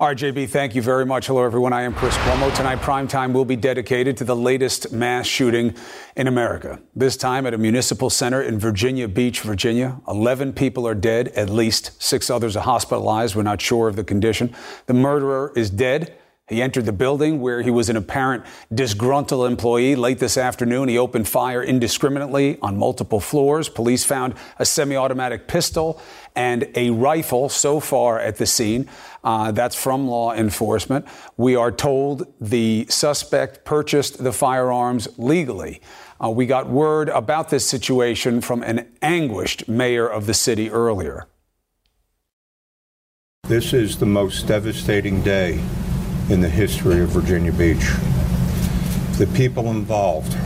All right, JB, thank you very much. Hello, everyone. I am Chris Cuomo. Tonight, primetime will be dedicated to the latest mass shooting in America. This time at a municipal center in Virginia Beach, Virginia. 11 people are dead, at least. Six others are hospitalized. We're not sure of the condition. The murderer is dead. He entered the building where he was an apparent disgruntled employee. Late this afternoon, he opened fire indiscriminately on multiple floors. Police found a semi automatic pistol and a rifle so far at the scene. Uh, that's from law enforcement. We are told the suspect purchased the firearms legally. Uh, we got word about this situation from an anguished mayor of the city earlier. This is the most devastating day in the history of Virginia Beach. The people involved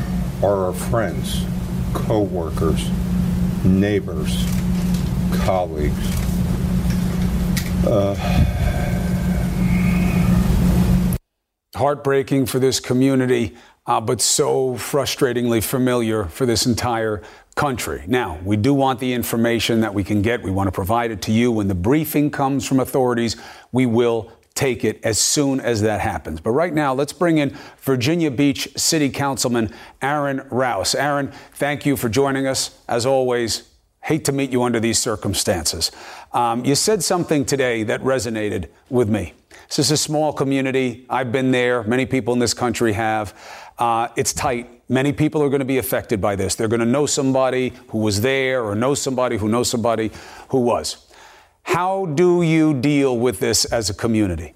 are our friends, co workers, neighbors, colleagues. Uh, Heartbreaking for this community, uh, but so frustratingly familiar for this entire country. Now, we do want the information that we can get. We want to provide it to you. When the briefing comes from authorities, we will take it as soon as that happens. But right now, let's bring in Virginia Beach City Councilman Aaron Rouse. Aaron, thank you for joining us. As always, hate to meet you under these circumstances. Um, you said something today that resonated with me. This is a small community. I've been there. Many people in this country have. Uh, it's tight. Many people are going to be affected by this. They're going to know somebody who was there or know somebody who knows somebody who was. How do you deal with this as a community?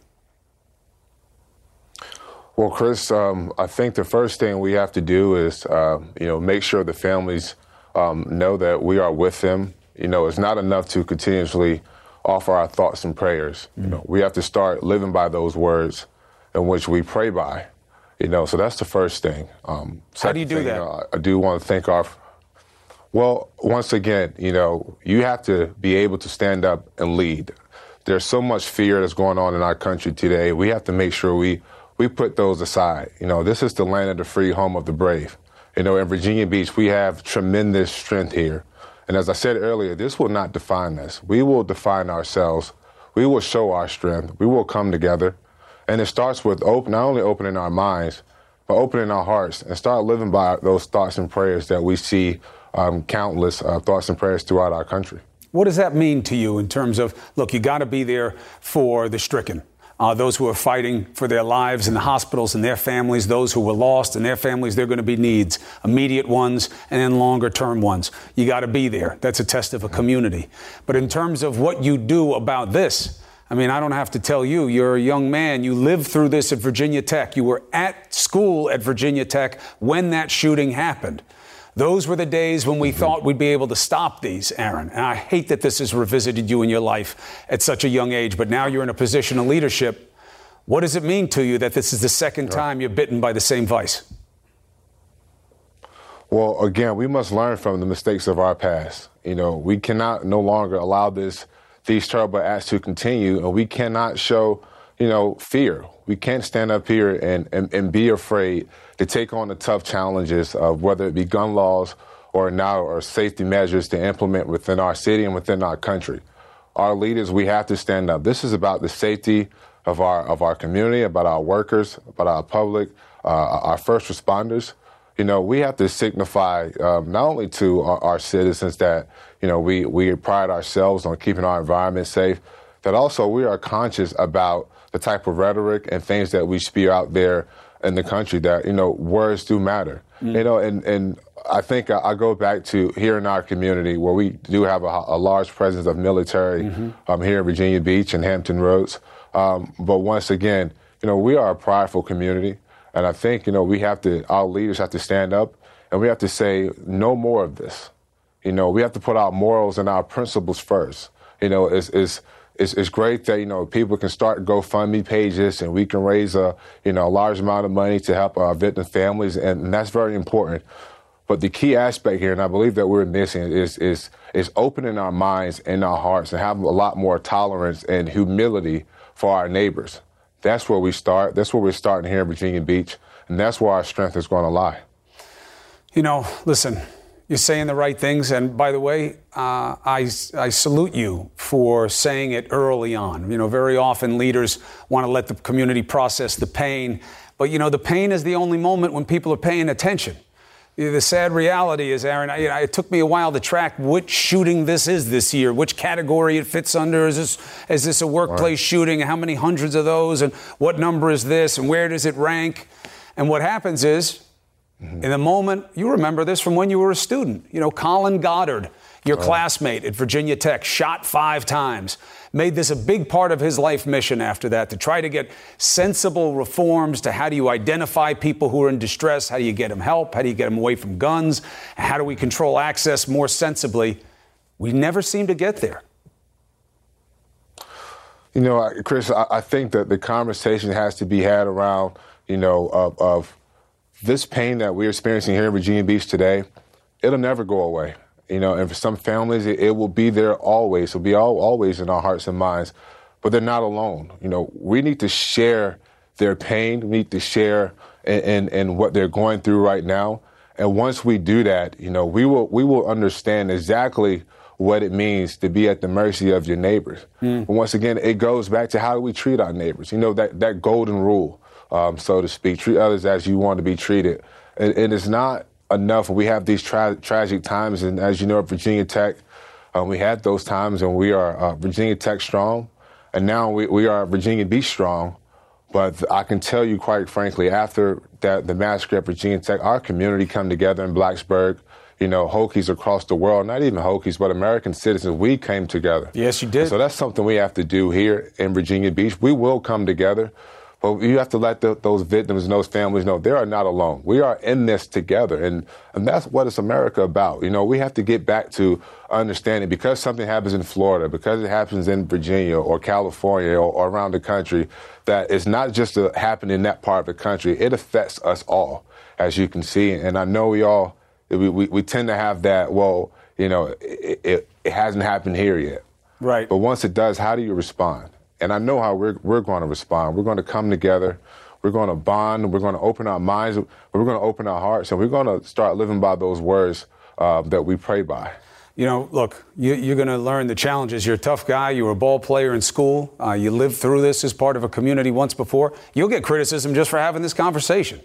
Well, Chris, um, I think the first thing we have to do is, uh, you know, make sure the families um, know that we are with them. You know, it's not enough to continuously offer our thoughts and prayers. Mm-hmm. You know, we have to start living by those words in which we pray by. You know, so that's the first thing. Um, How do you do thing, that? You know, I do want to thank our well, once again, you know, you have to be able to stand up and lead. There's so much fear that's going on in our country today. We have to make sure we, we put those aside. You know, this is the land of the free, home of the brave. You know, in Virginia Beach, we have tremendous strength here. And as I said earlier, this will not define us. We will define ourselves. We will show our strength. We will come together. And it starts with open, not only opening our minds, but opening our hearts and start living by those thoughts and prayers that we see um, countless uh, thoughts and prayers throughout our country. What does that mean to you in terms of, look, you got to be there for the stricken? Uh, those who are fighting for their lives in the hospitals and their families, those who were lost and their families, they're going to be needs, immediate ones and then longer term ones. You got to be there. That's a test of a community. But in terms of what you do about this, I mean, I don't have to tell you, you're a young man. You lived through this at Virginia Tech. You were at school at Virginia Tech when that shooting happened. Those were the days when we thought we'd be able to stop these, Aaron. And I hate that this has revisited you in your life at such a young age, but now you're in a position of leadership. What does it mean to you that this is the second time you're bitten by the same vice? Well, again, we must learn from the mistakes of our past. You know, we cannot no longer allow this these terrible acts to continue, and we cannot show, you know, fear. We can't stand up here and, and, and be afraid to take on the tough challenges of whether it be gun laws or now or safety measures to implement within our city and within our country. Our leaders, we have to stand up. This is about the safety of our of our community, about our workers, about our public, uh, our first responders. You know, we have to signify um, not only to our, our, citizens that you know we we pride ourselves on keeping our environment safe, that also we are conscious about the type of rhetoric and things that we spew out there in the country that you know words do matter. Mm. You know, and and I think I, I, go back to here in our community where we do have a, a large presence of military mm-hmm. um, here in Virginia Beach and Hampton Roads. Um, but once again, you know, we are a prideful community, and I think you know we have to our leaders have to stand up and we have to say no more of this. You know, we have to put our morals and our principles first. you know, is is it's, it's great that you know people can start GoFundMe pages and we can raise a you know a large amount of money to help our victim families, and, and that's very important. But the key aspect here, and I believe that we're missing, is is is opening our minds and our hearts and having a lot more tolerance and humility for our neighbors. That's where we start. That's where we're starting here in Virginia Beach, and that's where our strength is going to lie. You know, listen, you're saying the right things. And by the way, uh, I, I salute you for saying it early on. You know, very often leaders want to let the community process the pain. But, you know, the pain is the only moment when people are paying attention. The sad reality is, Aaron, you know, it took me a while to track which shooting this is this year, which category it fits under. Is this, is this a workplace right. shooting? How many hundreds of those? And what number is this? And where does it rank? And what happens is, Mm-hmm. In the moment, you remember this from when you were a student. You know, Colin Goddard, your oh. classmate at Virginia Tech, shot five times, made this a big part of his life mission after that to try to get sensible reforms to how do you identify people who are in distress? How do you get them help? How do you get them away from guns? How do we control access more sensibly? We never seem to get there. You know, Chris, I think that the conversation has to be had around, you know, of, of this pain that we're experiencing here in Virginia Beach today, it'll never go away. You know, and for some families, it, it will be there always. It'll be all, always in our hearts and minds. But they're not alone. You know, we need to share their pain. We need to share in, in, in what they're going through right now. And once we do that, you know, we will we will understand exactly what it means to be at the mercy of your neighbors. Mm. But once again, it goes back to how do we treat our neighbors? You know, that, that golden rule um, so to speak. Treat others as you want to be treated. And, and it's not enough. We have these tra- tragic times, and as you know, at Virginia Tech, um, we had those times, and we are uh, Virginia Tech strong, and now we, we are Virginia Beach strong. But I can tell you, quite frankly, after that, the massacre at Virginia Tech, our community come together in Blacksburg. You know, Hokies across the world, not even Hokies, but American citizens, we came together. Yes, you did. And so that's something we have to do here in Virginia Beach. We will come together. But you have to let the, those victims and those families know they are not alone. We are in this together. And, and that's what it's America about. You know, we have to get back to understanding because something happens in Florida, because it happens in Virginia or California or, or around the country, that it's not just happening in that part of the country. It affects us all, as you can see. And I know we all, we, we, we tend to have that, well, you know, it, it, it hasn't happened here yet. Right. But once it does, how do you respond? And I know how we're, we're going to respond. We're going to come together. We're going to bond. We're going to open our minds. We're going to open our hearts. And we're going to start living by those words uh, that we pray by. You know, look, you, are going to learn the challenges. You're a tough guy. You were a ball player in school. Uh, you lived through this as part of a community once before. You'll get criticism just for having this conversation.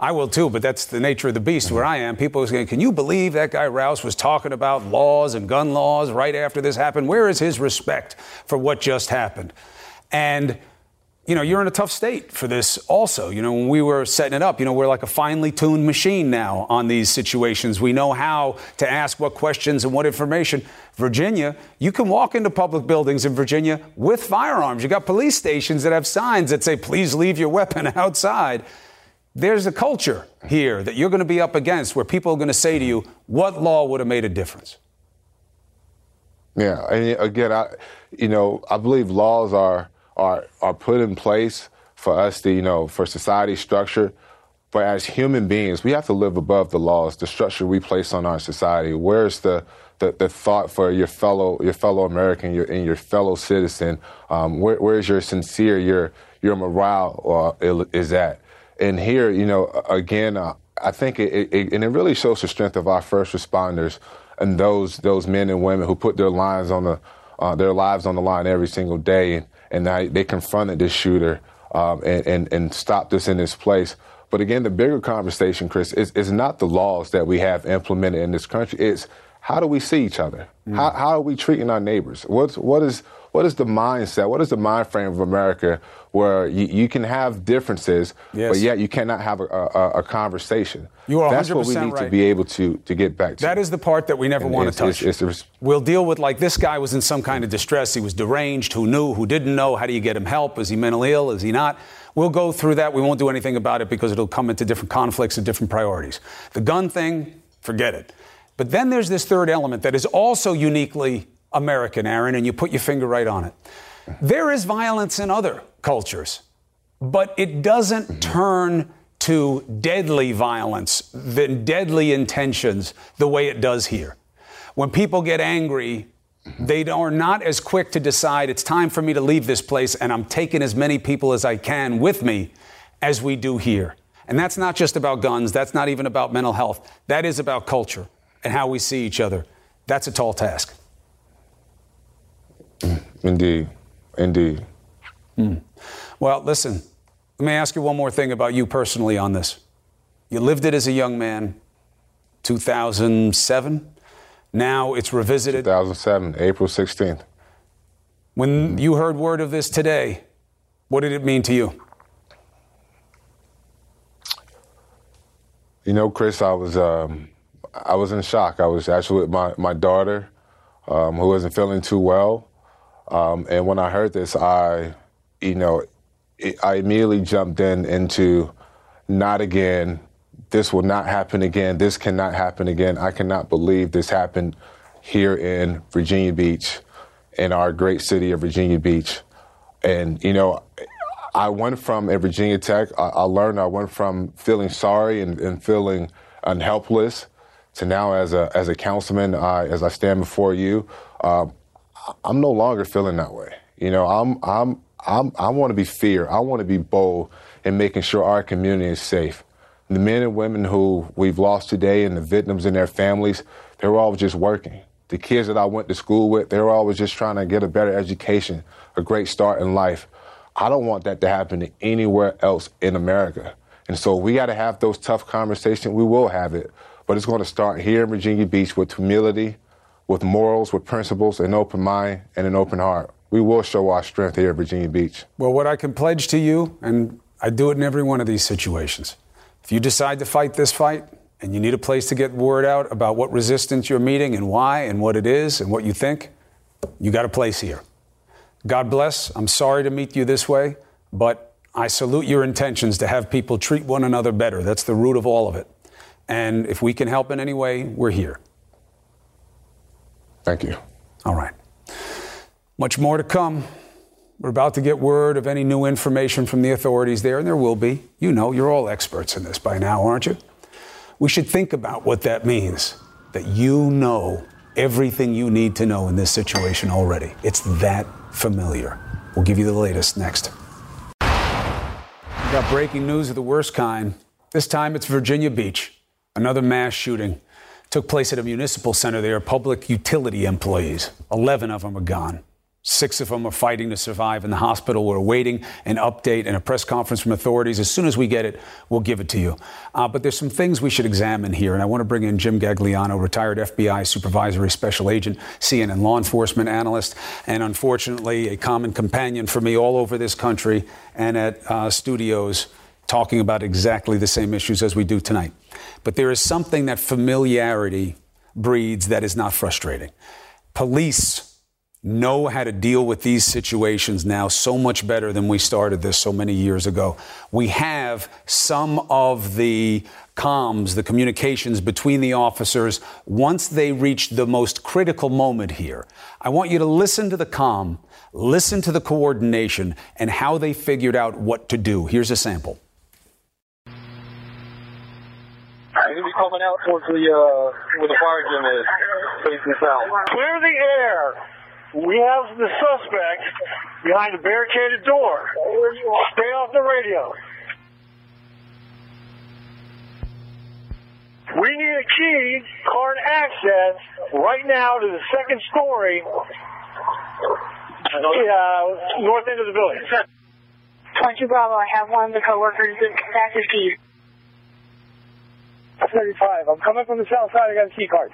I will too, but that's the nature of the beast where I am. People are saying, Can you believe that guy Rouse was talking about laws and gun laws right after this happened? Where is his respect for what just happened? And you know, you're in a tough state for this also. You know, when we were setting it up, you know, we're like a finely tuned machine now on these situations. We know how to ask what questions and what information. Virginia, you can walk into public buildings in Virginia with firearms. You got police stations that have signs that say, please leave your weapon outside. There's a culture here that you're going to be up against where people are going to say to you, what law would have made a difference? Yeah. And again, I, you know, I believe laws are are are put in place for us to, you know, for society structure. But as human beings, we have to live above the laws, the structure we place on our society. Where's the the, the thought for your fellow your fellow American your, and your fellow citizen? Um, where, where's your sincere your your morale uh, is at? And here, you know, again, uh, I think it, it, and it really shows the strength of our first responders and those those men and women who put their lives on the uh, their lives on the line every single day. And, and they, they confronted this shooter um, and, and, and stopped this in this place. But again, the bigger conversation, Chris, is, is not the laws that we have implemented in this country. It's how do we see each other? Mm. How, how are we treating our neighbors? What's, what, is, what is the mindset? What is the mind frame of America where you, you can have differences, yes. but yet you cannot have a, a, a conversation? You are That's what we need right. to be able to, to get back to. That is the part that we never and want to touch. It's, it's, we'll deal with like this guy was in some kind of distress. He was deranged. Who knew? Who didn't know? How do you get him help? Is he mentally ill? Is he not? We'll go through that. We won't do anything about it because it'll come into different conflicts and different priorities. The gun thing, forget it. But then there's this third element that is also uniquely American, Aaron, and you put your finger right on it. There is violence in other cultures, but it doesn't mm-hmm. turn to deadly violence, then deadly intentions the way it does here. When people get angry, they are not as quick to decide it's time for me to leave this place and I'm taking as many people as I can with me as we do here. And that's not just about guns, that's not even about mental health. That is about culture and how we see each other. That's a tall task. Indeed. Indeed. Mm. Well, listen, let me ask you one more thing about you personally on this. You lived it as a young man, 2007. Now it's revisited. 2007, April 16th. When you heard word of this today, what did it mean to you? You know, Chris, I was um, I was in shock. I was actually with my my daughter, um, who wasn't feeling too well, um, and when I heard this, I, you know, I immediately jumped in into not again. This will not happen again. This cannot happen again. I cannot believe this happened here in Virginia Beach, in our great city of Virginia Beach. And, you know, I went from at Virginia Tech, I, I learned I went from feeling sorry and, and feeling unhelpless to now as a, as a councilman, I, as I stand before you, uh, I'm no longer feeling that way. You know, I'm, I'm, I'm, I want to be fear. I want to be bold in making sure our community is safe. The men and women who we've lost today and the victims and their families, they were all just working. The kids that I went to school with, they were always just trying to get a better education, a great start in life. I don't want that to happen anywhere else in America. And so we got to have those tough conversations. We will have it. But it's going to start here in Virginia Beach with humility, with morals, with principles, an open mind, and an open heart we will show our strength here at Virginia Beach. Well, what I can pledge to you, and I do it in every one of these situations, if you decide to fight this fight and you need a place to get word out about what resistance you're meeting and why and what it is and what you think, you got a place here. God bless. I'm sorry to meet you this way, but I salute your intentions to have people treat one another better. That's the root of all of it. And if we can help in any way, we're here. Thank you. All right. Much more to come. We're about to get word of any new information from the authorities there, and there will be. You know, you're all experts in this by now, aren't you? We should think about what that means that you know everything you need to know in this situation already. It's that familiar. We'll give you the latest next. We've got breaking news of the worst kind. This time it's Virginia Beach. Another mass shooting took place at a municipal center there. Public utility employees, 11 of them are gone. Six of them are fighting to survive in the hospital. We're awaiting an update and a press conference from authorities. As soon as we get it, we'll give it to you. Uh, but there's some things we should examine here, and I want to bring in Jim Gagliano, retired FBI supervisory special agent, CNN law enforcement analyst, and unfortunately a common companion for me all over this country and at uh, studios talking about exactly the same issues as we do tonight. But there is something that familiarity breeds that is not frustrating. Police know how to deal with these situations now so much better than we started this so many years ago. We have some of the comms, the communications between the officers once they reach the most critical moment here. I want you to listen to the comm, listen to the coordination, and how they figured out what to do. Here's a sample. He's gonna be coming out towards the uh, where the fire gym is, facing south. Clear the air we have the suspect behind a barricaded door. Stay off the radio. We need a key card access right now to the second story, uh, north end of the building. 22 Bravo, I have one of the coworkers with active keys. 35, I'm coming from the south side, I got a key card.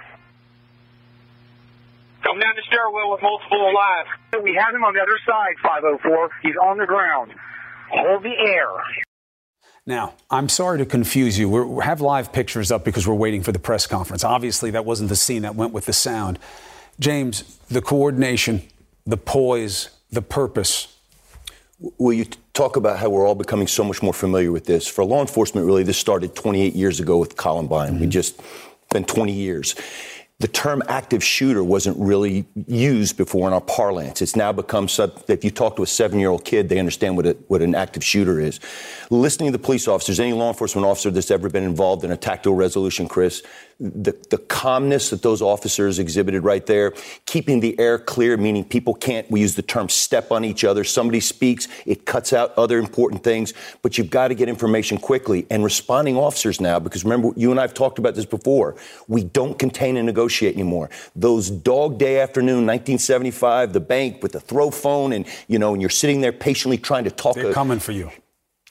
Come down the stairwell with multiple alive. We have him on the other side, 504. He's on the ground. Hold the air. Now, I'm sorry to confuse you. We're, we have live pictures up because we're waiting for the press conference. Obviously, that wasn't the scene that went with the sound. James, the coordination, the poise, the purpose. Will you talk about how we're all becoming so much more familiar with this? For law enforcement, really, this started 28 years ago with Columbine. Mm-hmm. We just been 20 years. the term active shooter wasn't really used before in our parlance. It's now become sub, if you talk to a seven year old kid, they understand what, a, what an active shooter is. Listening to the police officers, any law enforcement officer that's ever been involved in a tactical resolution, Chris, the, the calmness that those officers exhibited right there, keeping the air clear, meaning people can't, we use the term step on each other. Somebody speaks, it cuts out other important things, but you've got to get information quickly. And responding officers now, because remember, you and I have talked about this before, we don't contain and negotiate anymore. Those dog day afternoon, 1975, the bank with the throw phone, and, you know, and you're sitting there patiently trying to talk. They're a, coming for you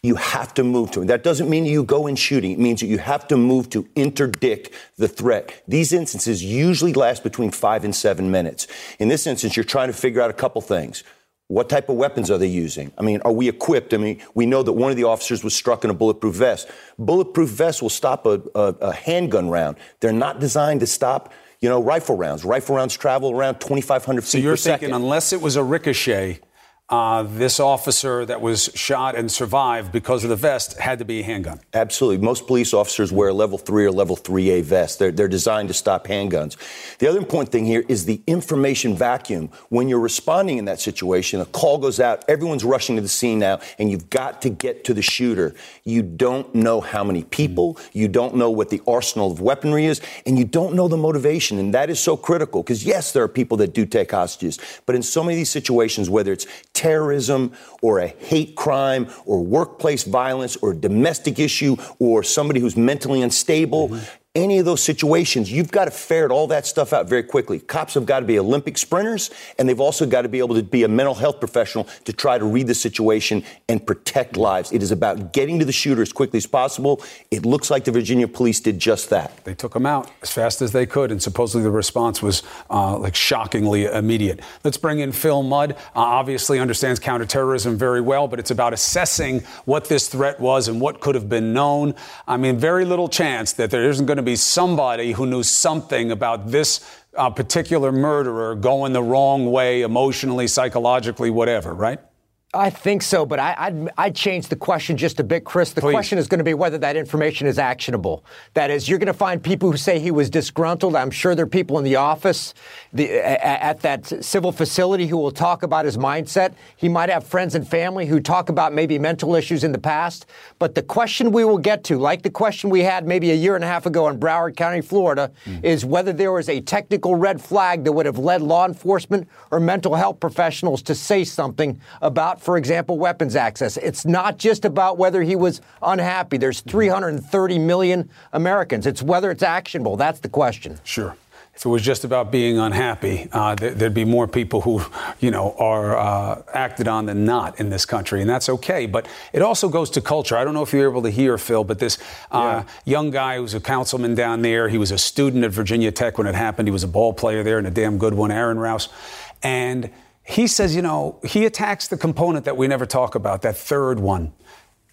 you have to move to it. That doesn't mean you go in shooting. It means that you have to move to interdict the threat. These instances usually last between five and seven minutes. In this instance, you're trying to figure out a couple things. What type of weapons are they using? I mean, are we equipped? I mean, we know that one of the officers was struck in a bulletproof vest. Bulletproof vests will stop a, a, a handgun round. They're not designed to stop, you know, rifle rounds. Rifle rounds travel around 2,500 feet so you're thinking, second. unless it was a ricochet, uh, this officer that was shot and survived because of the vest had to be a handgun. Absolutely. Most police officers wear a level 3 or level 3A vests. They're, they're designed to stop handguns. The other important thing here is the information vacuum. When you're responding in that situation, a call goes out, everyone's rushing to the scene now, and you've got to get to the shooter. You don't know how many people, you don't know what the arsenal of weaponry is, and you don't know the motivation. And that is so critical because, yes, there are people that do take hostages, but in so many of these situations, whether it's terrorism or a hate crime or workplace violence or domestic issue or somebody who's mentally unstable, mm-hmm any of those situations, you've got to ferret all that stuff out very quickly. Cops have got to be Olympic sprinters, and they've also got to be able to be a mental health professional to try to read the situation and protect lives. It is about getting to the shooter as quickly as possible. It looks like the Virginia police did just that. They took him out as fast as they could, and supposedly the response was uh, like shockingly immediate. Let's bring in Phil Mudd. Uh, obviously understands counterterrorism very well, but it's about assessing what this threat was and what could have been known. I mean, very little chance that there isn't going to be somebody who knew something about this uh, particular murderer going the wrong way emotionally, psychologically, whatever, right? I think so, but I, would I'd change the question just a bit, Chris. The Please. question is going to be whether that information is actionable. That is, you're going to find people who say he was disgruntled. I'm sure there are people in the office the, at that civil facility who will talk about his mindset. He might have friends and family who talk about maybe mental issues in the past. But the question we will get to, like the question we had maybe a year and a half ago in Broward County, Florida, mm. is whether there was a technical red flag that would have led law enforcement or mental health professionals to say something about for example, weapons access. It's not just about whether he was unhappy. There's 330 million Americans. It's whether it's actionable. That's the question. Sure. If it was just about being unhappy, uh, th- there'd be more people who, you know, are uh, acted on than not in this country, and that's okay. But it also goes to culture. I don't know if you're able to hear, Phil, but this uh, yeah. young guy who's a councilman down there, he was a student at Virginia Tech when it happened. He was a ball player there and a damn good one, Aaron Rouse, and he says, you know, he attacks the component that we never talk about, that third one.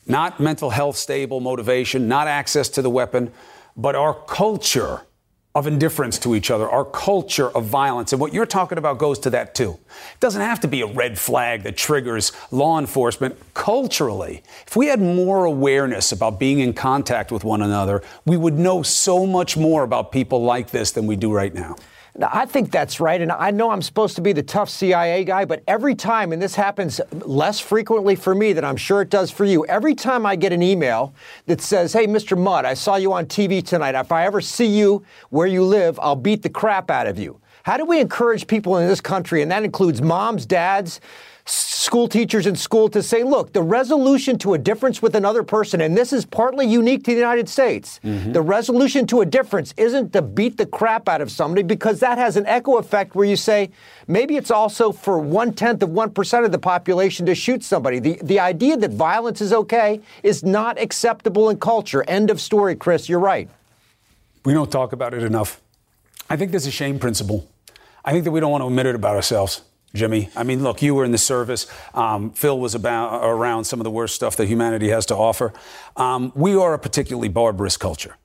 Not mental health stable motivation, not access to the weapon, but our culture of indifference to each other, our culture of violence. And what you're talking about goes to that too. It doesn't have to be a red flag that triggers law enforcement. Culturally, if we had more awareness about being in contact with one another, we would know so much more about people like this than we do right now. I think that's right. And I know I'm supposed to be the tough CIA guy, but every time, and this happens less frequently for me than I'm sure it does for you, every time I get an email that says, Hey, Mr. Mudd, I saw you on TV tonight. If I ever see you where you live, I'll beat the crap out of you. How do we encourage people in this country, and that includes moms, dads, school teachers in school to say, look, the resolution to a difference with another person, and this is partly unique to the United States, mm-hmm. the resolution to a difference isn't to beat the crap out of somebody because that has an echo effect where you say, maybe it's also for one tenth of 1% of the population to shoot somebody. The, the idea that violence is okay is not acceptable in culture. End of story, Chris. You're right. We don't talk about it enough. I think there's a shame principle. I think that we don't want to admit it about ourselves. Jimmy. I mean, look, you were in the service. Um, Phil was about around some of the worst stuff that humanity has to offer. Um, we are a particularly barbarous culture.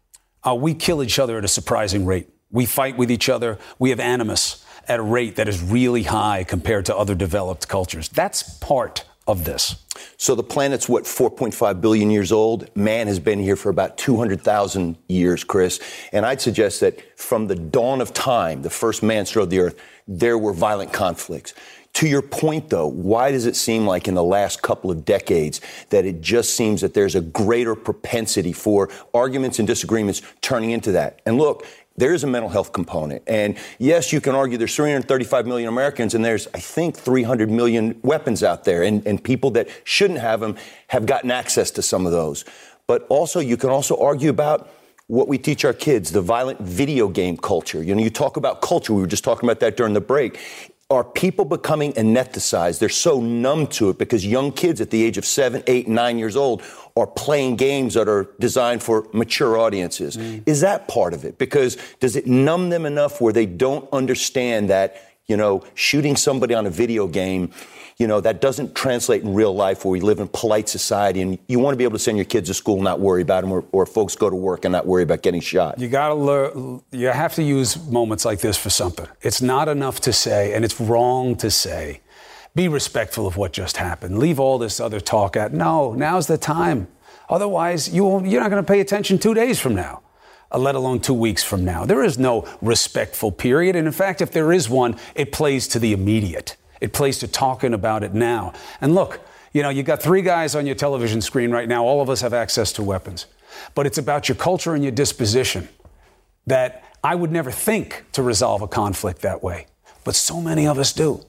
Uh, we kill each other at a surprising rate. We fight with each other. We have animus at a rate that is really high compared to other developed cultures. That's part of this? So the planet's what 4.5 billion years old. Man has been here for about 200,000 years, Chris. And I'd suggest that from the dawn of time, the first man strode the earth, there were violent conflicts. To your point, though, why does it seem like in the last couple of decades that it just seems that there's a greater propensity for arguments and disagreements turning into that? And look, there is a mental health component. And yes, you can argue there's 335 million Americans and there's, I think, 300 million weapons out there. And, and people that shouldn't have them have gotten access to some of those. But also, you can also argue about what we teach our kids, the violent video game culture. You know, you talk about culture. We were just talking about that during the break are people becoming anesthetized? They're so numb to it because young kids at the age of seven, eight, nine years old are playing games that are designed for mature audiences. Mm. Is that part of it? Because does it numb them enough where they don't understand that, you know, shooting somebody on a video game you know, that doesn't translate in real life where we live in polite society and you want to be able to send your kids to school and not worry about them or, or folks go to work and not worry about getting shot. You got to learn, you have to use moments like this for something. It's not enough to say, and it's wrong to say, be respectful of what just happened. Leave all this other talk at. No, now's the time. Otherwise, you you're not going to pay attention two days from now uh, let alone two weeks from now. There is no respectful period. And in fact, if there is one, it plays to the immediate. It plays to talking about it now. And look, you know, you got three guys on your television screen right now. All of us have access to weapons. But it's about your culture and your disposition that I would never think to resolve a conflict that way. But so many of us do.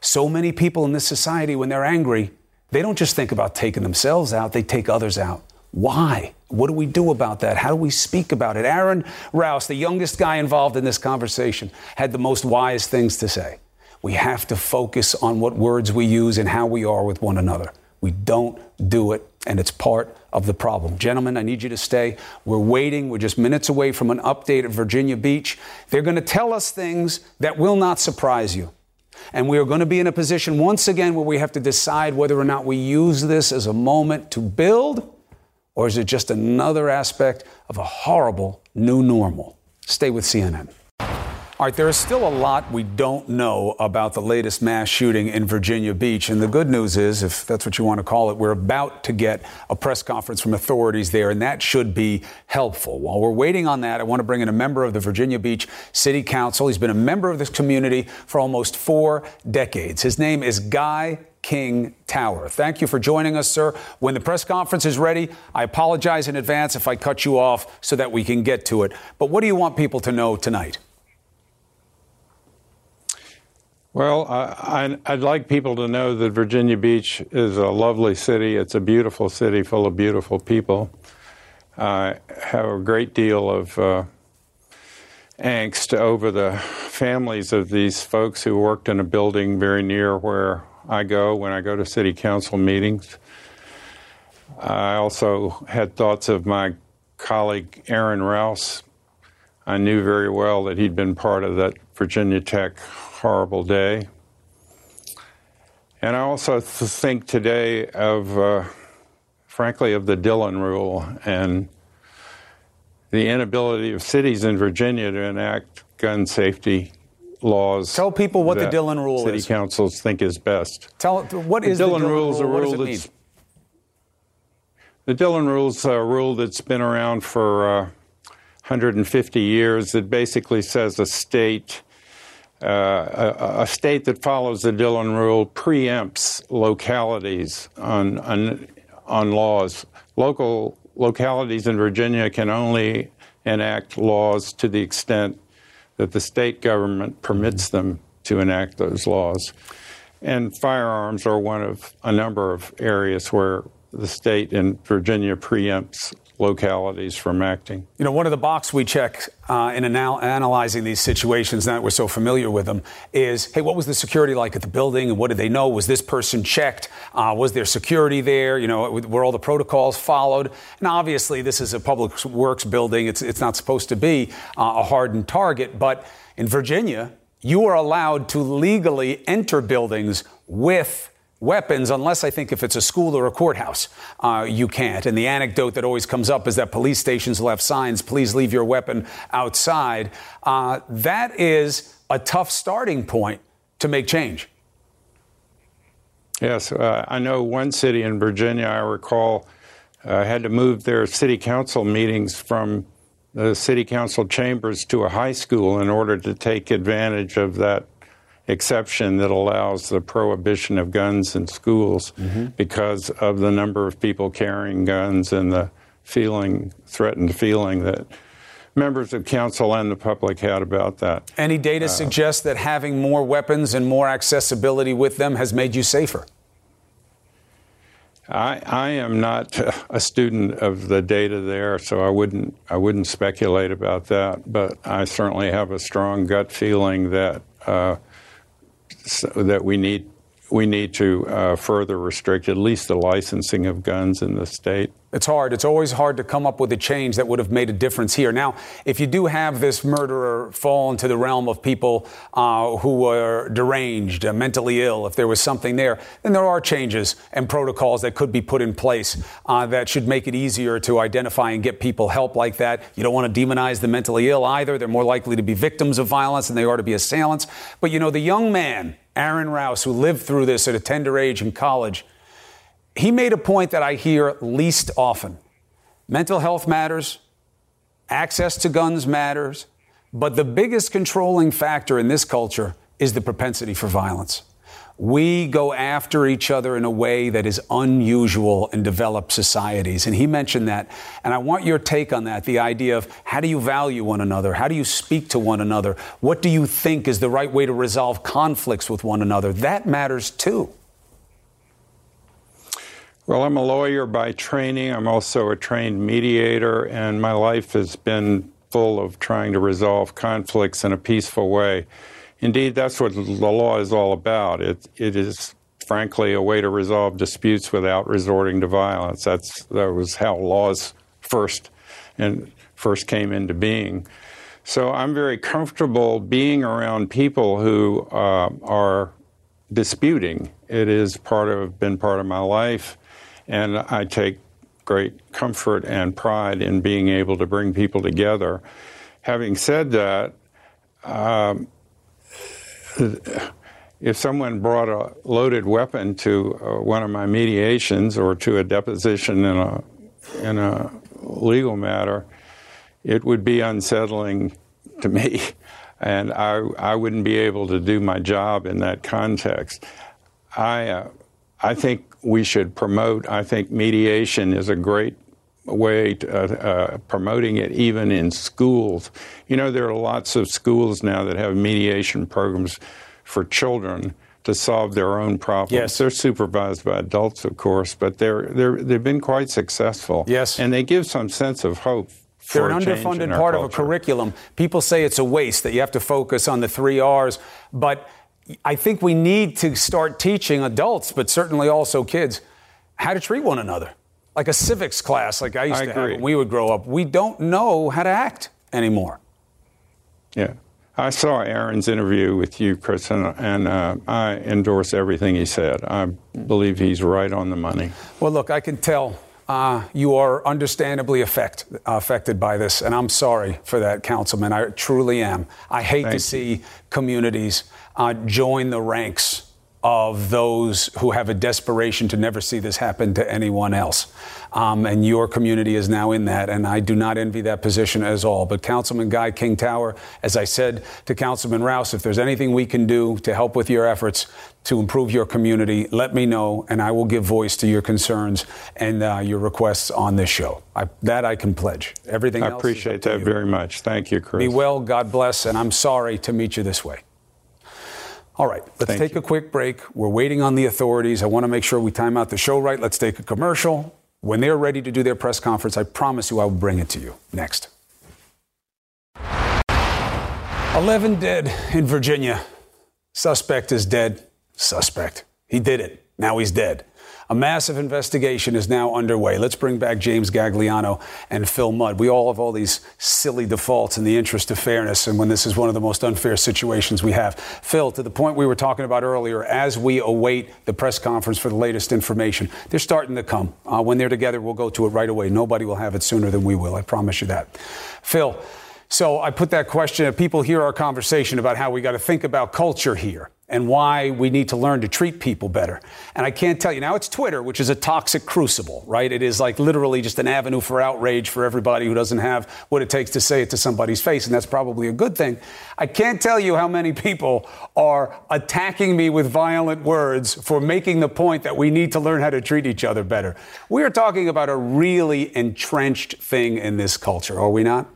So many people in this society, when they're angry, they don't just think about taking themselves out, they take others out. Why? What do we do about that? How do we speak about it? Aaron Rouse, the youngest guy involved in this conversation, had the most wise things to say. We have to focus on what words we use and how we are with one another. We don't do it, and it's part of the problem. Gentlemen, I need you to stay. We're waiting. We're just minutes away from an update at Virginia Beach. They're going to tell us things that will not surprise you. And we are going to be in a position once again where we have to decide whether or not we use this as a moment to build or is it just another aspect of a horrible new normal? Stay with CNN. All right, there is still a lot we don't know about the latest mass shooting in Virginia Beach. And the good news is, if that's what you want to call it, we're about to get a press conference from authorities there, and that should be helpful. While we're waiting on that, I want to bring in a member of the Virginia Beach City Council. He's been a member of this community for almost four decades. His name is Guy King Tower. Thank you for joining us, sir. When the press conference is ready, I apologize in advance if I cut you off so that we can get to it. But what do you want people to know tonight? Well, I, would like people to know that Virginia Beach is a lovely city. It's a beautiful city full of beautiful people. I have a great deal of uh, angst over the families of these folks who worked in a building very near where I go when I go to city council meetings. I also had thoughts of my colleague Aaron Rouse. I knew very well that he'd been part of that Virginia Tech horrible day. And I also think today of, uh, frankly, of the Dillon Rule and the inability of cities in Virginia to enact gun safety laws. Tell people what the Dillon Rule city is. City councils think is best. Tell what is the Dillon, the Dillon Rule? Is a rule that's the Dillon Rule is a rule that's been around for uh, 150 years. It basically says a state uh, a, a, state that follows the Dillon rule preempts localities on, on, on laws. Local localities in Virginia can only enact laws to the extent that the state government permits them to enact those laws. And firearms are one of a number of areas where the state in Virginia preempts localities from acting. You know, one of the box we check uh, in anal- analyzing these situations, now that we're so familiar with them, is hey, what was the security like at the building and what did they know? Was this person checked? Uh, was there security there? You know, were all the protocols followed? And obviously, this is a public works building, it's, it's not supposed to be uh, a hardened target, but in Virginia, you are allowed to legally enter buildings with weapons unless I think if it's a school or a courthouse, uh, you can't. And the anecdote that always comes up is that police stations have signs, please leave your weapon outside. Uh, that is a tough starting point to make change. Yes, uh, I know one city in Virginia, I recall, uh, had to move their city council meetings from the city council chambers to a high school in order to take advantage of that exception that allows the prohibition of guns in schools mm-hmm. because of the number of people carrying guns and the feeling, threatened feeling that members of council and the public had about that. Any data uh, suggests that having more weapons and more accessibility with them has made you safer? I, I am not a student of the data there, so I wouldn't I wouldn't speculate about that. But I certainly have a strong gut feeling that uh, that we need we need to uh, further restrict at least the licensing of guns in the state. It's hard. It's always hard to come up with a change that would have made a difference here. Now, if you do have this murderer fall into the realm of people uh, who are deranged, uh, mentally ill, if there was something there, then there are changes and protocols that could be put in place uh, that should make it easier to identify and get people help like that. You don't want to demonize the mentally ill either. They're more likely to be victims of violence than they are to be assailants. But you know, the young man, Aaron Rouse, who lived through this at a tender age in college, he made a point that I hear least often. Mental health matters, access to guns matters, but the biggest controlling factor in this culture is the propensity for violence. We go after each other in a way that is unusual in developed societies. And he mentioned that. And I want your take on that the idea of how do you value one another? How do you speak to one another? What do you think is the right way to resolve conflicts with one another? That matters too. Well, I'm a lawyer by training. I'm also a trained mediator, and my life has been full of trying to resolve conflicts in a peaceful way. Indeed, that's what the law is all about. It, it is, frankly, a way to resolve disputes without resorting to violence. That's, that was how laws first and first came into being. So I'm very comfortable being around people who uh, are disputing. It is part of been part of my life. And I take great comfort and pride in being able to bring people together. Having said that, um, if someone brought a loaded weapon to uh, one of my mediations or to a deposition in a in a legal matter, it would be unsettling to me, and I I wouldn't be able to do my job in that context. I uh, I think we should promote. I think mediation is a great way to, uh, uh, promoting it even in schools. You know, there are lots of schools now that have mediation programs for children to solve their own problems. Yes. They're supervised by adults, of course, but they're, they're, they've been quite successful. Yes. And they give some sense of hope. They're an underfunded part culture. of a curriculum. People say it's a waste, that you have to focus on the three R's, but I think we need to start teaching adults, but certainly also kids, how to treat one another. Like a civics class, like I used I to agree. have when we would grow up. We don't know how to act anymore. Yeah. I saw Aaron's interview with you, Chris, and, and uh, I endorse everything he said. I believe he's right on the money. Well, look, I can tell uh, you are understandably affect, uh, affected by this, and I'm sorry for that, Councilman. I truly am. I hate Thank to see communities uh, join the ranks of those who have a desperation to never see this happen to anyone else. Um, and your community is now in that, and I do not envy that position at all. But Councilman Guy King Tower, as I said to Councilman Rouse, if there's anything we can do to help with your efforts to improve your community, let me know, and I will give voice to your concerns and uh, your requests on this show. I, that I can pledge. Everything I appreciate that you. very much. Thank you, Chris. Be well, God bless, and I'm sorry to meet you this way. All right, let's Thank take you. a quick break. We're waiting on the authorities. I want to make sure we time out the show right. Let's take a commercial. When they're ready to do their press conference, I promise you I will bring it to you. Next. 11 dead in Virginia. Suspect is dead. Suspect. He did it. Now he's dead. A massive investigation is now underway. Let's bring back James Gagliano and Phil Mudd. We all have all these silly defaults in the interest of fairness, and when this is one of the most unfair situations we have. Phil, to the point we were talking about earlier, as we await the press conference for the latest information, they're starting to come. Uh, when they're together, we'll go to it right away. Nobody will have it sooner than we will. I promise you that. Phil, so I put that question, people hear our conversation about how we got to think about culture here. And why we need to learn to treat people better. And I can't tell you now, it's Twitter, which is a toxic crucible, right? It is like literally just an avenue for outrage for everybody who doesn't have what it takes to say it to somebody's face, and that's probably a good thing. I can't tell you how many people are attacking me with violent words for making the point that we need to learn how to treat each other better. We are talking about a really entrenched thing in this culture, are we not?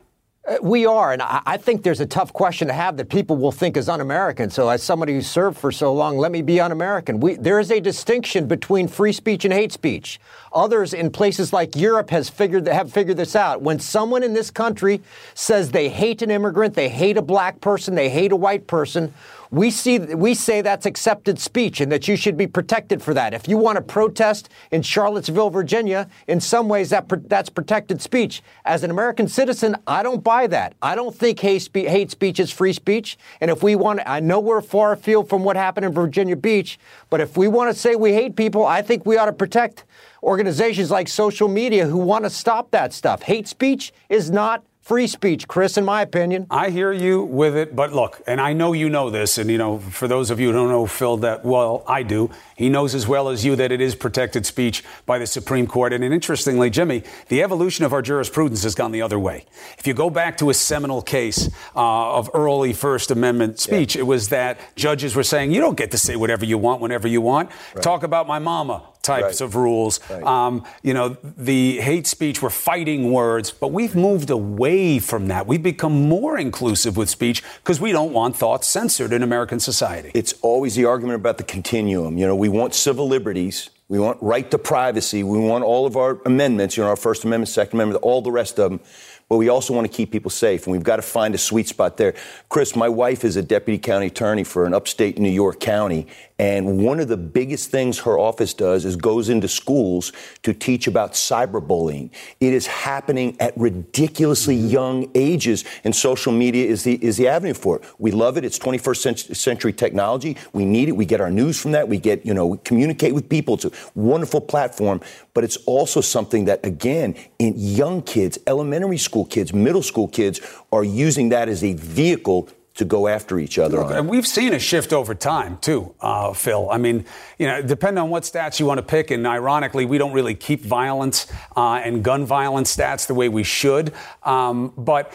Uh, we are, and I think there's a tough question to have that people will think is un-American. So, as somebody who served for so long, let me be un-American. We, there is a distinction between free speech and hate speech. Others in places like Europe has figured have figured this out. When someone in this country says they hate an immigrant, they hate a black person, they hate a white person, we see we say that's accepted speech and that you should be protected for that. If you want to protest in Charlottesville, Virginia, in some ways that that's protected speech. As an American citizen, I don't buy that. I don't think hate, hate speech is free speech. And if we want, I know we're far afield from what happened in Virginia Beach, but if we want to say we hate people, I think we ought to protect organizations like social media who want to stop that stuff. Hate speech is not free speech, Chris, in my opinion. I hear you with it, but look, and I know you know this, and you know, for those of you who don't know Phil that well, I do. He knows as well as you that it is protected speech by the Supreme Court. And interestingly, Jimmy, the evolution of our jurisprudence has gone the other way. If you go back to a seminal case uh, of early First Amendment speech, yeah. it was that judges were saying, you don't get to say whatever you want whenever you want. Right. Talk about my mama types right. of rules. Right. Um, you know, the hate speech, we're fighting words, but we've moved away from that. We've become more inclusive with speech because we don't want thoughts censored in American society. It's always the argument about the continuum. You know, we want civil liberties. We want right to privacy. We want all of our amendments, you know, our First Amendment, Second Amendment, all the rest of them but we also want to keep people safe, and we've got to find a sweet spot there. Chris, my wife is a deputy county attorney for an upstate New York county, and one of the biggest things her office does is goes into schools to teach about cyberbullying. It is happening at ridiculously young ages, and social media is the is the avenue for it. We love it. It's 21st century technology. We need it. We get our news from that. We get you know we communicate with people. It's a wonderful platform, but it's also something that again in young kids, elementary school kids, middle school kids are using that as a vehicle to go after each other. Look, and we've seen a shift over time too, uh, Phil. I mean, you know, depending on what stats you want to pick, and ironically, we don't really keep violence uh, and gun violence stats the way we should. Um, but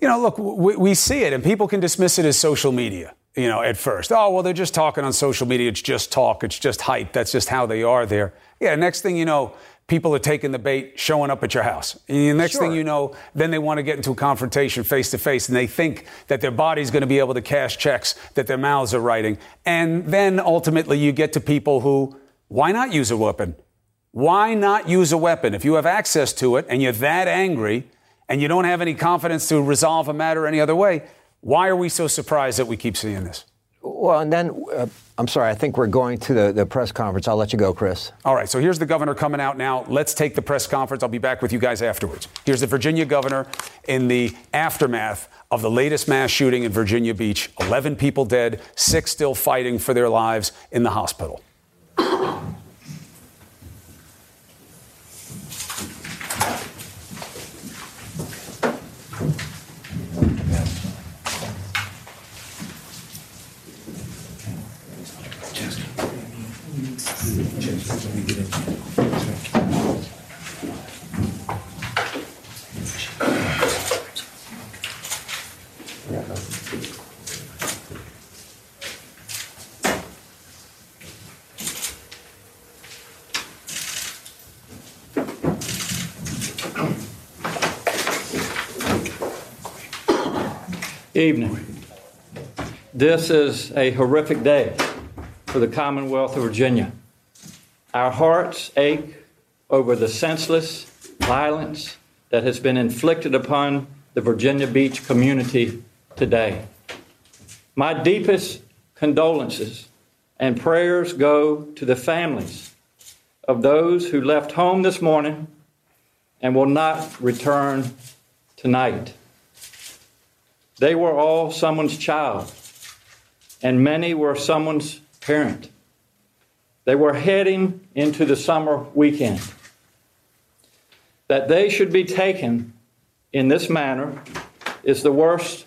you know, look, we, we see it, and people can dismiss it as social media you know, at first. Oh, well, they're just talking on social media. It's just talk. It's just hype. That's just how they are there. Yeah, next thing you know, people are taking the bait, showing up at your house. And the next sure. thing you know, then they want to get into a confrontation face to face, and they think that their body's going to be able to cash checks that their mouths are writing. And then ultimately, you get to people who, why not use a weapon? Why not use a weapon? If you have access to it and you're that angry and you don't have any confidence to resolve a matter any other way, why are we so surprised that we keep seeing this? Well, and then uh, I'm sorry, I think we're going to the, the press conference. I'll let you go, Chris. All right, so here's the governor coming out now. Let's take the press conference. I'll be back with you guys afterwards. Here's the Virginia governor in the aftermath of the latest mass shooting in Virginia Beach 11 people dead, six still fighting for their lives in the hospital. Evening. This is a horrific day for the Commonwealth of Virginia. Our hearts ache over the senseless violence that has been inflicted upon the Virginia Beach community today. My deepest condolences and prayers go to the families of those who left home this morning and will not return tonight. They were all someone's child, and many were someone's parent. They were heading into the summer weekend. That they should be taken in this manner is the worst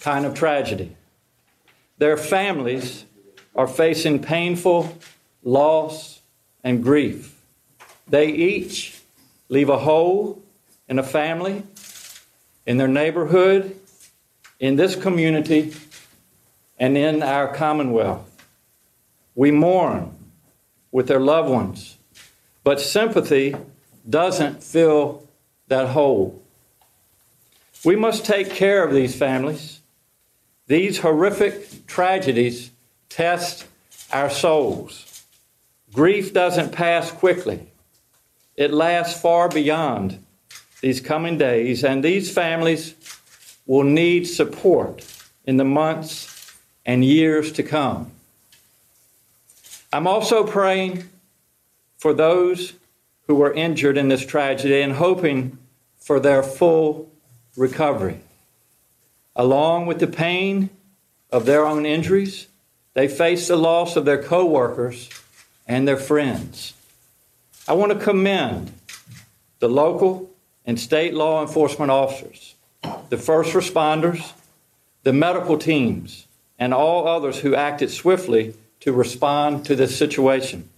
kind of tragedy. Their families are facing painful loss and grief. They each leave a hole in a family, in their neighborhood, in this community, and in our commonwealth. We mourn with their loved ones, but sympathy doesn't fill that hole. We must take care of these families. These horrific tragedies test our souls. Grief doesn't pass quickly, it lasts far beyond these coming days, and these families will need support in the months and years to come. I'm also praying for those who were injured in this tragedy and hoping for their full recovery. Along with the pain of their own injuries, they face the loss of their coworkers and their friends. I want to commend the local and state law enforcement officers, the first responders, the medical teams, and all others who acted swiftly to respond to this situation.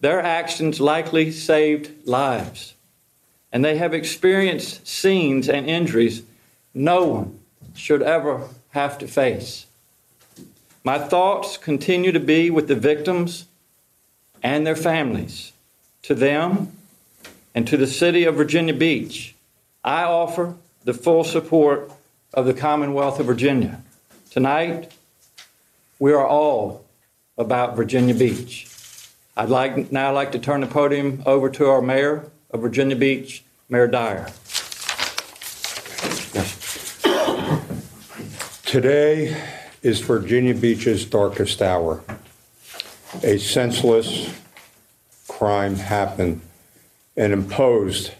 Their actions likely saved lives, and they have experienced scenes and injuries no one should ever have to face. My thoughts continue to be with the victims and their families. To them and to the city of Virginia Beach, I offer the full support of the Commonwealth of Virginia. Tonight, we are all about Virginia Beach. I'd like now like to turn the podium over to our mayor of Virginia Beach, Mayor Dyer. Today is Virginia Beach's darkest hour. A senseless crime happened and imposed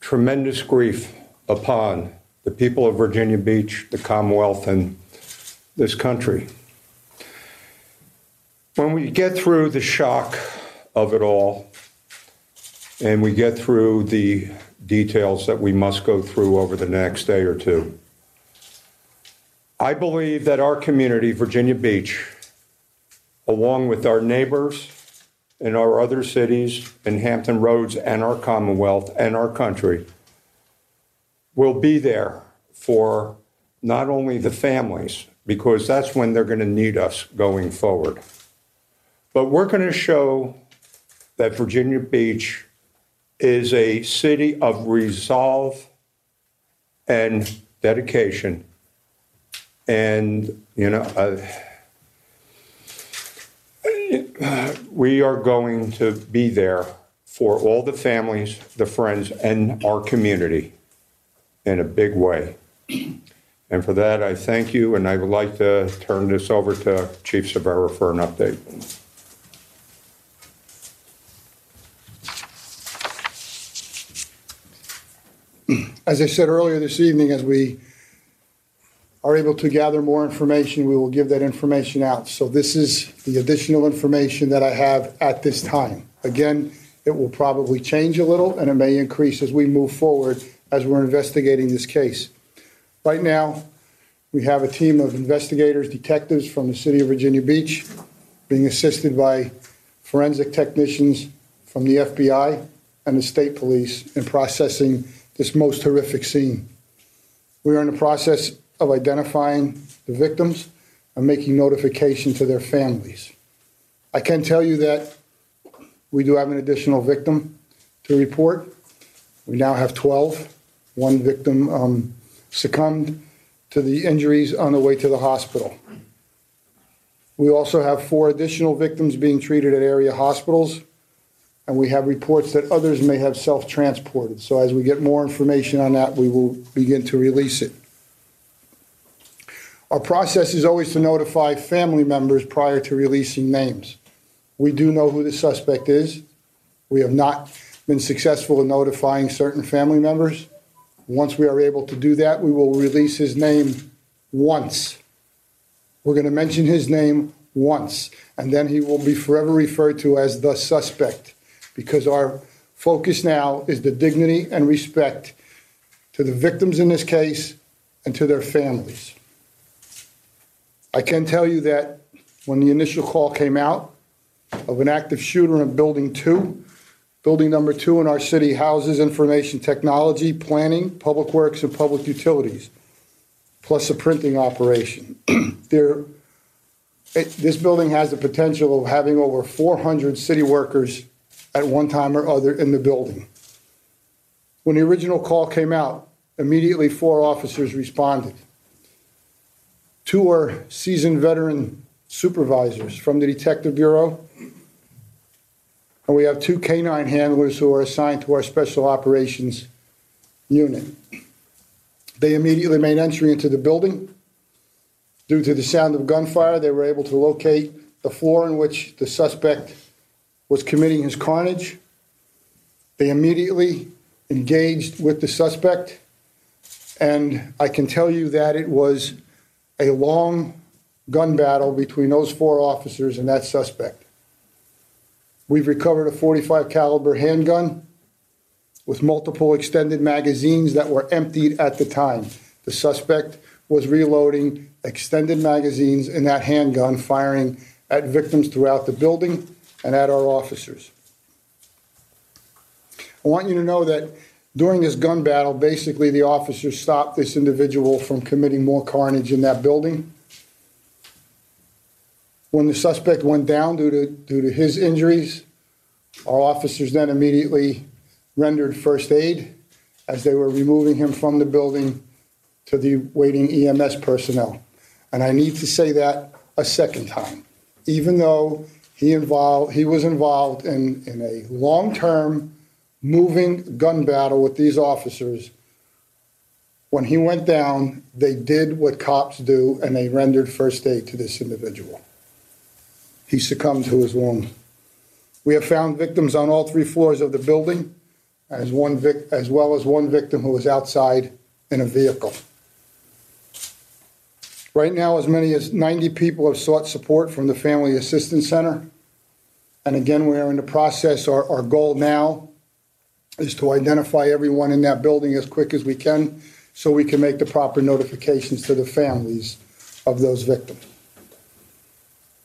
tremendous grief upon the people of Virginia Beach, the Commonwealth, and this country. When we get through the shock of it all, and we get through the details that we must go through over the next day or two, I believe that our community, Virginia Beach, along with our neighbors and our other cities in Hampton Roads and our Commonwealth and our country, will be there for not only the families, because that's when they're going to need us going forward, but we're going to show that Virginia Beach is a city of resolve and dedication. And, you know, uh, we are going to be there for all the families, the friends, and our community in a big way. And for that, I thank you, and I would like to turn this over to Chief Cervera for an update. As I said earlier this evening, as we are able to gather more information, we will give that information out. So this is the additional information that I have at this time. Again, it will probably change a little and it may increase as we move forward as we're investigating this case. Right now, we have a team of investigators, detectives from the city of Virginia Beach, being assisted by forensic technicians from the FBI and the state police in processing this most horrific scene. We are in the process of identifying the victims and making notification to their families. I can tell you that we do have an additional victim to report. We now have 12. One victim um, succumbed to the injuries on the way to the hospital. We also have four additional victims being treated at area hospitals, and we have reports that others may have self transported. So, as we get more information on that, we will begin to release it. Our process is always to notify family members prior to releasing names. We do know who the suspect is. We have not been successful in notifying certain family members. Once we are able to do that, we will release his name once. We're going to mention his name once, and then he will be forever referred to as the suspect because our focus now is the dignity and respect to the victims in this case and to their families. I can tell you that when the initial call came out of an active shooter in Building 2. Building number two in our city houses information technology, planning, public works, and public utilities, plus a printing operation. There, it- this building has the potential of having over 400 city workers at one time or other in the building. When the original call came out, immediately four officers responded. Two are seasoned veteran supervisors from the Detective Bureau, and we have two K-9 handlers who are assigned to our Special Operations Unit. They immediately made entry into the building. Due to the sound of gunfire, they were able to locate the floor in which the suspect was committing his carnage. They immediately engaged with the suspect, and I can tell you that it was a long gun battle between those four officers and that suspect. We've recovered a 45 caliber handgun with multiple extended magazines that were emptied at the time. The suspect was reloading extended magazines in that handgun, firing at victims throughout the building and at our officers. I want you to know that during this gun battle, basically the officers stopped this individual from committing more carnage in that building. When the suspect went down due to, due to his injuries, our officers then immediately rendered first aid as they were removing him from the building to the waiting EMS personnel. And I need to say that a second time. Even though he involved, he was involved in, in a long-term moving gun battle with these officers, when he went down, they did what cops do and they rendered first aid to this individual. He succumbed to his wound. We have found victims on all three floors of the building, as one vic, as well as one victim who was outside in a vehicle. Right now, as many as 90 people have sought support from the Family Assistance Center. And again, we are in the process, our, our goal now is to identify everyone in that building as quick as we can so we can make the proper notifications to the families of those victims.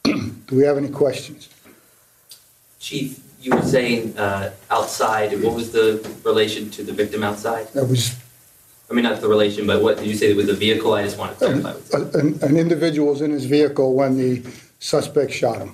Do we have any questions? Chief, you were saying uh, outside, what was the relation to the victim outside? That was I mean, not the relation, but what, did you say it was a vehicle? I just want to clarify. a- an, an individual was in his vehicle when the suspect shot him.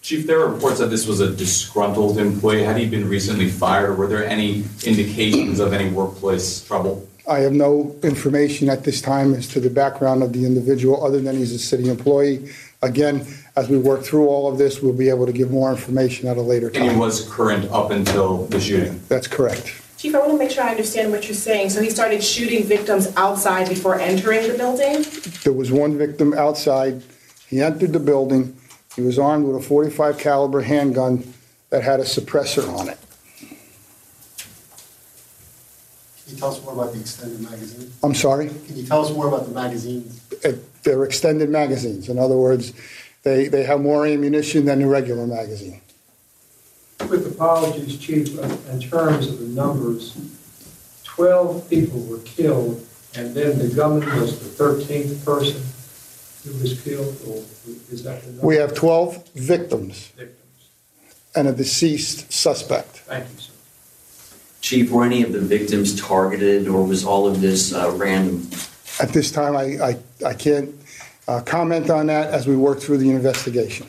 Chief, there are reports that this was a disgruntled employee. Had he been recently fired? Were there any indications of any workplace trouble? I have no information at this time as to the background of the individual, other than he's a city employee. Again, as we work through all of this, we'll be able to give more information at a later And he time. was current up until the shooting? That's correct. Chief, I want to make sure I understand what you're saying. So he started shooting victims outside before entering the building? There was one victim outside. He entered the building. He was armed with a 45 caliber handgun that had a suppressor on it. Can you tell us more about the extended magazine? I'm sorry? Can you tell us more about the magazines? Uh, They're extended magazines. In other words, they, they have more ammunition than the regular magazine. With apologies, Chief, uh, in terms of the numbers, 12 people were killed, and then the gunman was the 13th person who was killed, or is that the number? We have 12 victims Victims. and a deceased suspect. Thank you, sir. Chief, were any of the victims targeted, or was all of this uh, random? At this time, I, I, I can't uh, comment on that as we work through the investigation.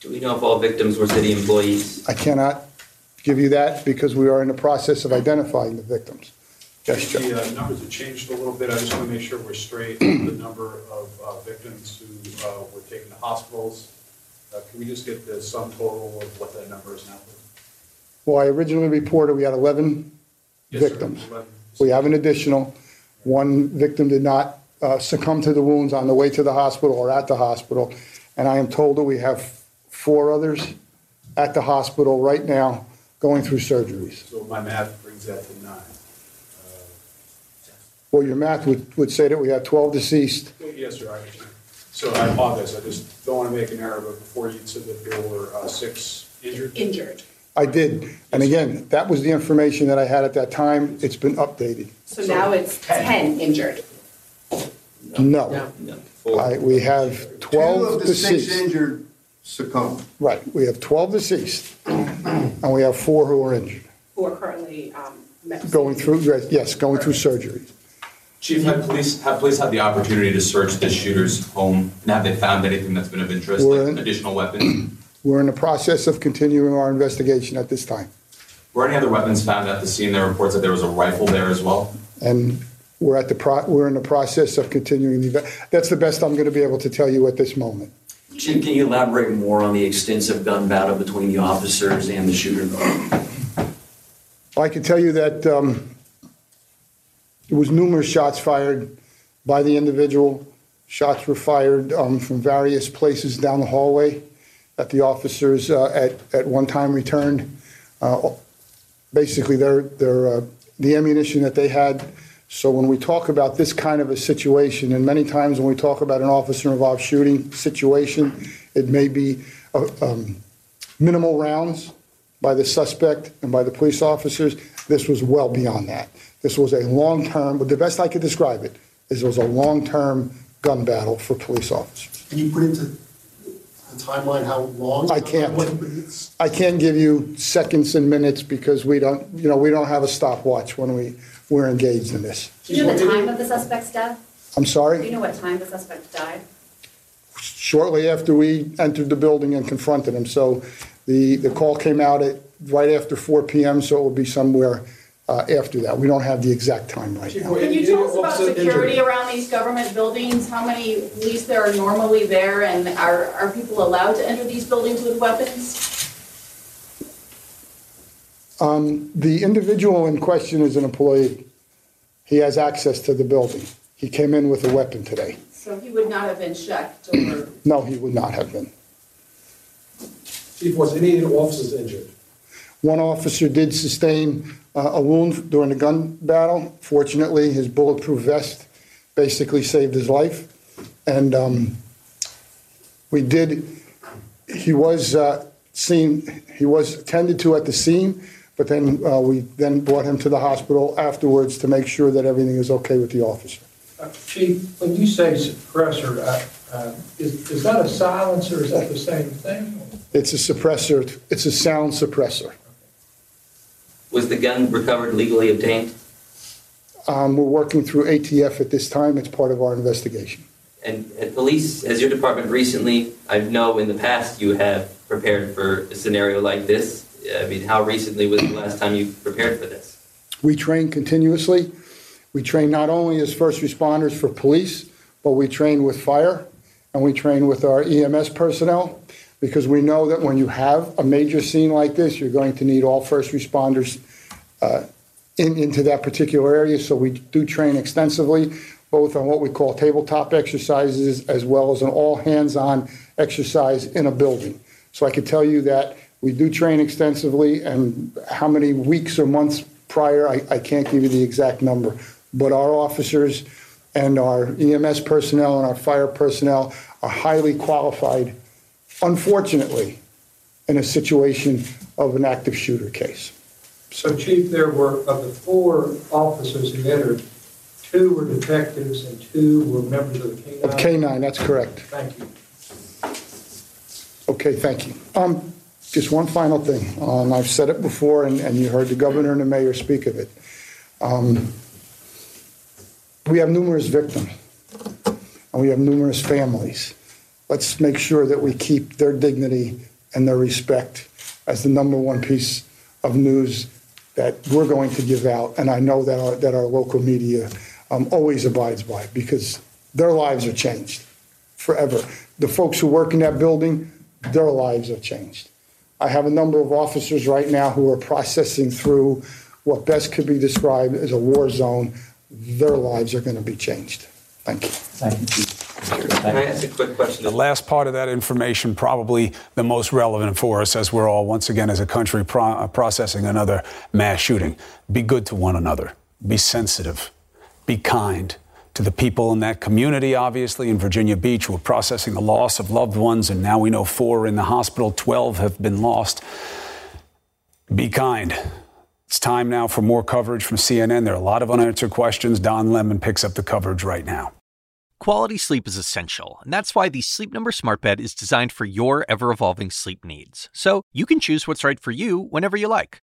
Do we know if all victims were city employees? I cannot give you that because we are in the process of identifying the victims. Yes, Joe? The uh, numbers have changed a little bit. I just want to make sure we're straight on the number of uh, victims who uh, were taken to hospitals. Uh, Can we just get the sum total of what that number is now? Well, I originally reported we had 11 Yes, sir. victims. 11. We have an additional. One victim did not uh, succumb to the wounds on the way to the hospital or at the hospital. And I am told that we have four others at the hospital right now going through surgeries. So my math brings that to nine. Well, your math would, would say that we have 12 deceased. Well, Yes, sir, I understand. So I apologize, I just don't want to make an error, but before you said that there were uh, six injured? Injured. I did. And again, that was the information that I had at that time. It's been updated. So now it's 10 injured. No. I- We have 12 Two of the six deceased. injured succumbed. Right, we have 12 deceased, and we have four who are injured, Who are currently, um, met- going through, yes, going through surgery. Chief, have police, have police had the opportunity to search the shooter's home? And have they found anything that's been of interest, We're like in- additional weapons? We're in the process of continuing our investigation at this time, Were any other weapons found at the scene? There were reports that there was a rifle there as well. and we're at the, pro. we're in the process of continuing the, eva- that's the best I'm going to be able to tell you at this moment. Chief, can you elaborate more on the extensive gun battle between the officers and the shooter? I can tell you that um, there was numerous shots fired by the individual. Shots were fired um, from various places down the hallway that the officers uh, at, at one time returned. Uh, Basically, their, their, uh, the ammunition that they had. So when we talk about this kind of a situation, and many times when we talk about an officer-involved shooting situation, it may be uh, um, minimal rounds by the suspect and by the police officers. This was well beyond that. This was a long-term, but the best I could describe it is it was a long-term gun battle for police officers. Can you put into the timeline how long? I can't. I can't give you seconds and minutes because we don't, you know, we don't have a stopwatch when we, we're engaged in this. Do you know the time of the suspect's death? I'm sorry? Do you know what time the suspect died? Shortly after we entered the building and confronted him. So the, the call came out at right after 4 PM, so it will be somewhere uh, after that. We don't have the exact time right now. Can you tell us about security around these government buildings? How many police there are normally there, and are, are people allowed to enter these buildings with weapons? Um, The individual in question is an employee. He has access to the building. He came in with a weapon today. So he would not have been checked or No, he would not have been. Chief, was any of the officers injured? One officer did sustain uh, a wound during the gun battle. Fortunately, his bulletproof vest basically saved his life. And um, we did, he was uh, seen, he was attended to at the scene, but then uh, we then brought him to the hospital afterwards to make sure that everything is okay with the officer. Uh, Chief, when you say suppressor, uh, uh, is is that a silencer, is that the same thing? It's a suppressor, it's a sound suppressor. Was the gun recovered legally obtained? Um, We're working through ATF at this time. It's part of our investigation. And, and police, has your department recently, I know in the past you have prepared for a scenario like this. I mean, how recently was the last time you prepared for this? We train continuously. We train not only as first responders for police, but we train with fire and we train with our EMS personnel because we know that when you have a major scene like this, you're going to need all first responders uh, in, into that particular area. So we do train extensively, both on what we call tabletop exercises as well as an all hands-on exercise in a building. So I can tell you that we do train extensively, and how many weeks or months prior, I, I can't give you the exact number. But our officers and our EMS personnel and our fire personnel are highly qualified, unfortunately, in a situation of an active shooter case. So Chief, there were, of the four officers who entered, two were detectives and two were members of the Of K-9? K-9, that's correct. Thank you. Okay, thank you. Um, Just one final thing. Um, I've said it before, and and you heard the governor and the mayor speak of it. Um, We have numerous victims, and we have numerous families. Let's make sure that we keep their dignity and their respect as the number one piece of news that we're going to give out, and I know that our, that our local media um, always abides by, because their lives are changed forever. The folks who work in that building, their lives are changed. I have a number of officers right now who are processing through what best could be described as a war zone. Their lives are going to be changed. Thank you. Thank you, Can I ask a quick question? The last part of that information, probably the most relevant for us as we're all, once again, as a country, pro- uh, processing another mass shooting. Be good to one another. Be sensitive. Be kind to the people in that community, obviously, in Virginia Beach, We're processing the loss of loved ones. And now we know four are in the hospital, 12 have been lost. Be kind. It's time now for more coverage from CNN. There are a lot of unanswered questions. Don Lemon picks up the coverage right now. Quality sleep is essential, and that's why the Sleep Number Smart Bed is designed for your ever evolving sleep needs. So you can choose what's right for you whenever you like.